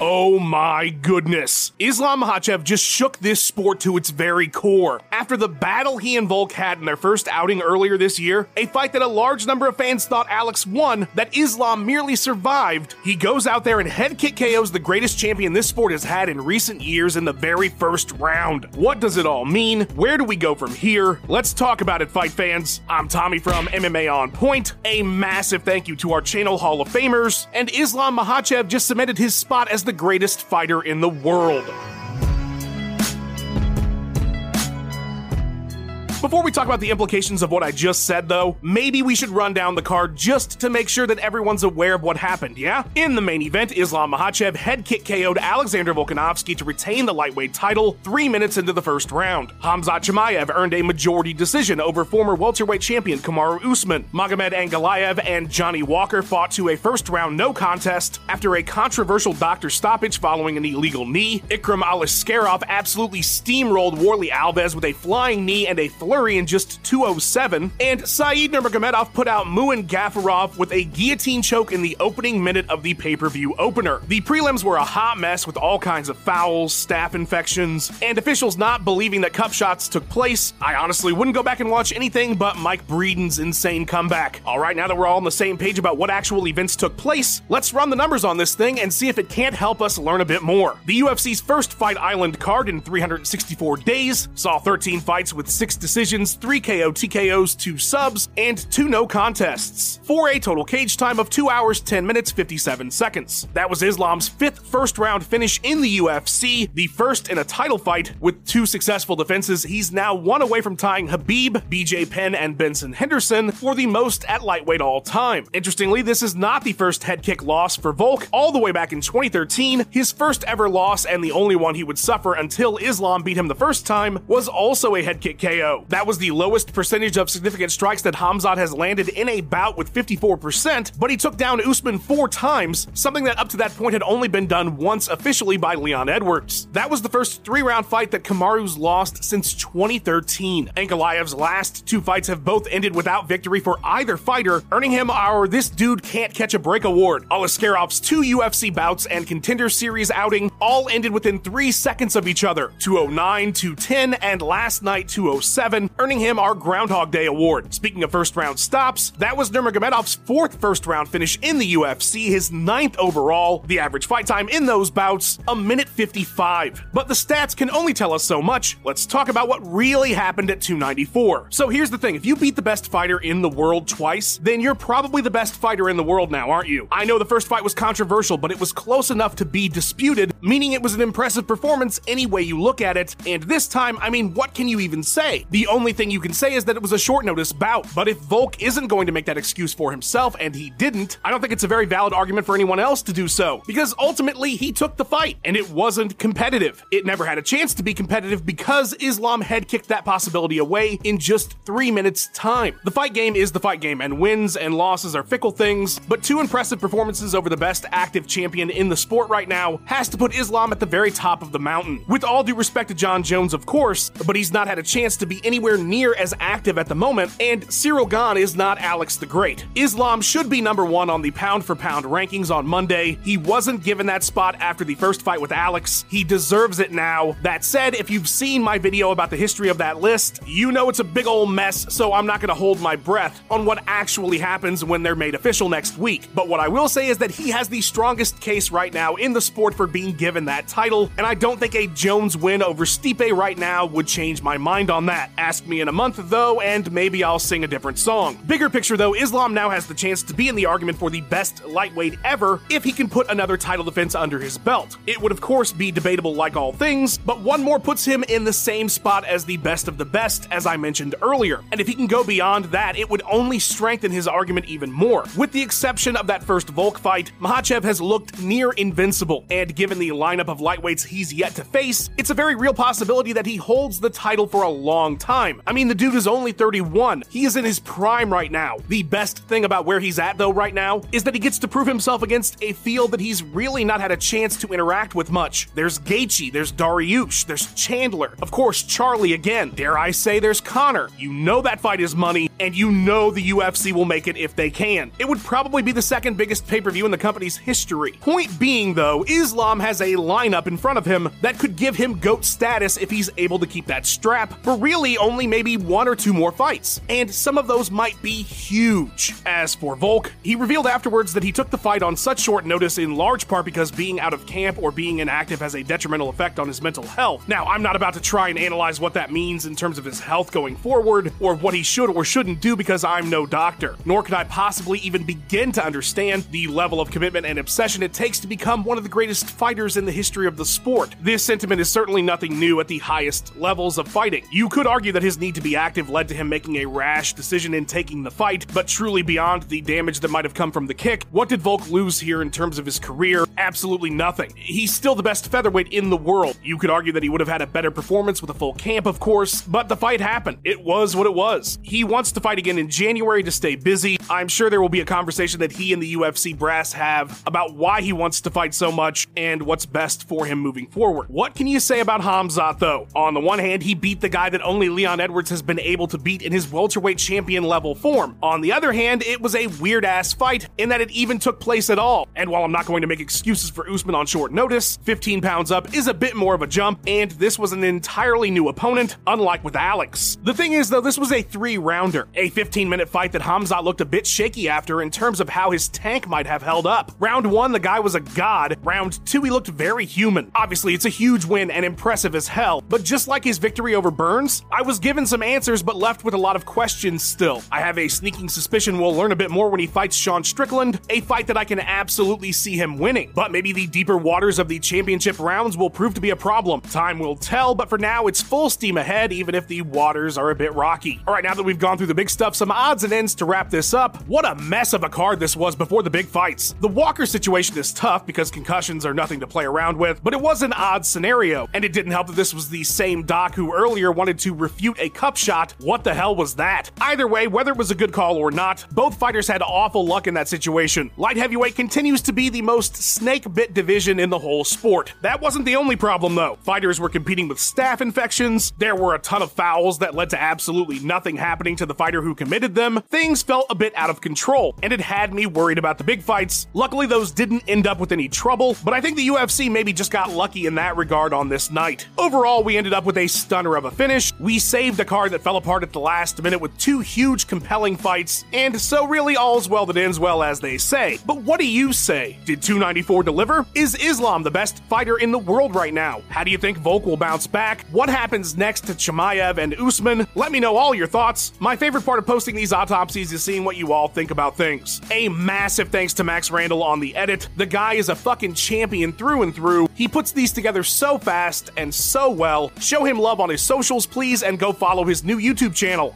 Oh my goodness. Islam Makhachev just shook this sport to its very core. After the battle he and Volk had in their first outing earlier this year, a fight that a large number of fans thought Alex won, that Islam merely survived, he goes out there and head kick KOs the greatest champion this sport has had in recent years in the very first round. What does it all mean? Where do we go from here? Let's talk about it, fight fans. I'm Tommy from MMA On Point. A massive thank you to our channel Hall of Famers, and Islam Makhachev just cemented his spot as the greatest fighter in the world. Before we talk about the implications of what I just said, though, maybe we should run down the card just to make sure that everyone's aware of what happened, yeah? In the main event, Islam Makhachev head kick KO'd Alexander Volkanovski to retain the lightweight title three minutes into the first round. Hamzat Chimaev earned a majority decision over former welterweight champion Kamaru Usman. Magomed Ankalaev and Johnny Walker fought to a first round no contest after a controversial doctor stoppage following an illegal knee. Ikram Aliskerov absolutely steamrolled Warley Alves with a flying knee and a flurry in just 207, and Saeed Nurmagomedov put out Muin Gafurov with a guillotine choke in the opening minute of the pay-per-view opener. The prelims were a hot mess with all kinds of fouls, staph infections, and officials not believing that cup shots took place. I honestly wouldn't go back and watch anything but Mike Breeden's insane comeback. All right, now that we're all on the same page about what actual events took place, let's run the numbers on this thing and see if it can't help us learn a bit more. The UFC's first Fight Island card in 364 days saw 13 fights with 6 decisions decisions, 3 KO TKOs, 2 subs, and 2 no contests, for a total cage time of 2 hours, 10 minutes, 57 seconds. That was Islam's fifth first round finish in the UFC, the first in a title fight. With two successful defenses, he's now one away from tying Khabib, BJ Penn, and Benson Henderson for the most at lightweight all time. Interestingly, this is not the first head kick loss for Volk. All the way back in 2013, his first ever loss and the only one he would suffer until Islam beat him the first time was also a head kick KO. That was the lowest percentage of significant strikes that Hamzat has landed in a bout with 54%, but he took down Usman four times, something that up to that point had only been done once officially by Leon Edwards. That was the first three round fight that Kamaru's lost since 2013. Ankalaev's last two fights have both ended without victory for either fighter, earning him our This Dude Can't Catch a Break award. Aliskerov's two UFC bouts and Contender Series outing all ended within three seconds of each other 209, 210, and last night 207 earning him our Groundhog Day award. Speaking of first round stops, that was Nurmagomedov's fourth first round finish in the UFC, his ninth overall. The average fight time in those bouts, a minute 55. But the stats can only tell us so much. Let's talk about what really happened at 294. So here's the thing if you beat the best fighter in the world twice, then you're probably the best fighter in the world now, aren't you? I know the first fight was controversial, but it was close enough to be disputed, meaning it was an impressive performance any way you look at it. And this time, I mean, what can you even say? The only thing you can say is that it was a short notice bout. But if Volk isn't going to make that excuse for himself, and he didn't, I don't think it's a very valid argument for anyone else to do so. Because ultimately, he took the fight, and it wasn't competitive. It never had a chance to be competitive because Islam had kicked that possibility away in just three minutes' time. The fight game is the fight game, and wins and losses are fickle things, but two impressive performances over the best active champion in the sport right now has to put Islam at the very top of the mountain. With all due respect to Jon Jones, of course, but he's not had a chance to be anywhere anywhere near as active at the moment, and Cyril Gane is not Alex the Great. Islam should be number one on the pound for pound rankings on Monday. He wasn't given that spot after the first fight with Alex. He deserves it now. That said, if you've seen my video about the history of that list, you know it's a big old mess, so I'm not gonna hold my breath on what actually happens when they're made official next week. But what I will say is that he has the strongest case right now in the sport for being given that title, and I don't think a Jones win over Stipe right now would change my mind on that. Ask me in a month though, and maybe I'll sing a different song. Bigger picture though, Islam now has the chance to be in the argument for the best lightweight ever if he can put another title defense under his belt. It would of course be debatable like all things, but one more puts him in the same spot as the best of the best, as I mentioned earlier. And if he can go beyond that, it would only strengthen his argument even more. With the exception of that first Volk fight, Makhachev has looked near invincible, and given the lineup of lightweights he's yet to face, it's a very real possibility that he holds the title for a long time. I mean, the dude is only 31. He is in his prime right now. The best thing about where he's at, though, right now, is that he gets to prove himself against a field that he's really not had a chance to interact with much. There's Gaethje, there's Dariush, there's Chandler, of course, Charlie again. Dare I say there's Conor. You know that fight is money, and you know the UFC will make it if they can. It would probably be the second biggest pay per view in the company's history. Point being, though, Islam has a lineup in front of him that could give him GOAT status if he's able to keep that strap for really only maybe one or two more fights. And some of those might be huge. As for Volk, he revealed afterwards that he took the fight on such short notice in large part because being out of camp or being inactive has a detrimental effect on his mental health. Now, I'm not about to try and analyze what that means in terms of his health going forward or what he should or shouldn't do because I'm no doctor, nor can I possibly even begin to understand the level of commitment and obsession it takes to become one of the greatest fighters in the history of the sport. This sentiment is certainly nothing new at the highest levels of fighting. You could argue that his need to be active led to him making a rash decision in taking the fight, but truly beyond the damage that might have come from the kick, what did Volk lose here in terms of his career? Absolutely nothing. He's still the best featherweight in the world. You could argue that he would have had a better performance with a full camp, of course, but the fight happened. It was what it was. He wants to fight again in January to stay busy. I'm sure there will be a conversation that he and the UFC brass have about why he wants to fight so much and what's best for him moving forward. What can you say about Hamzat, though? On the one hand, he beat the guy that only Leon Edwards has been able to beat in his welterweight champion level form. On the other hand, it was a weird ass fight in that it even took place at all. And while I'm not going to make excuses for Usman on short notice, 15 pounds up is a bit more of a jump, and this was an entirely new opponent, unlike with Alex. The thing is, though, this was a three rounder, a 15 minute fight that Hamzat looked a bit shaky after in terms of how his tank might have held up. Round one, the guy was a god. Round two, he looked very human. Obviously, it's a huge win and impressive as hell, but just like his victory over Burns, I was given some answers but left with a lot of questions still. I have a sneaking suspicion we'll learn a bit more when he fights Sean Strickland, a fight that I can absolutely see him winning. But maybe the deeper waters of the championship rounds will prove to be a problem. Time will tell, but for now, it's full steam ahead, even if the waters are a bit rocky. All right, now that we've gone through the big stuff, some odds and ends to wrap this up. What a mess of a card this was before the big fights. The Walker situation is tough because concussions are nothing to play around with, but it was an odd scenario, and it didn't help that this was the same doc who earlier wanted to refute a cup shot. What the hell was that? Either way, whether it was a good call or not, both fighters had awful luck in that situation. Light heavyweight continues to be the most snake bit division in the whole sport. That wasn't the only problem, though. Fighters were competing with staph infections, there were a ton of fouls that led to absolutely nothing happening to the fighter who committed them. Things felt a bit out of control, and it had me worried about the big fights. Luckily, those didn't end up with any trouble, but I think the UFC maybe just got lucky in that regard on this night. Overall, we ended up with a stunner of a finish. We saved a card that fell apart at the last minute with two huge, compelling fights, and so really all's well that ends well, as they say. But what do you say? Did 294 deliver? Is Islam the best fighter in the world right now? How do you think Volk will bounce back? What happens next to Chimaev and Usman? Let me know all your thoughts. My favorite part of posting these autopsies is seeing what you all think about things. A massive thanks to Max Randall on the edit. The guy is a fucking champion through and through. He puts these together so fast and so well. Show him love on his socials, please, and go follow his new YouTube channel.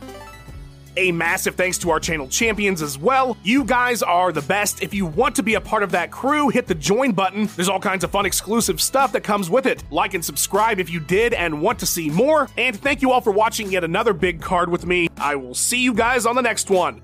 A massive thanks to our channel champions as well. You guys are the best. If you want to be a part of that crew, hit the join button. There's all kinds of fun exclusive stuff that comes with it. Like and subscribe if you did and want to see more. And thank you all for watching yet another big card with me. I will see you guys on the next one.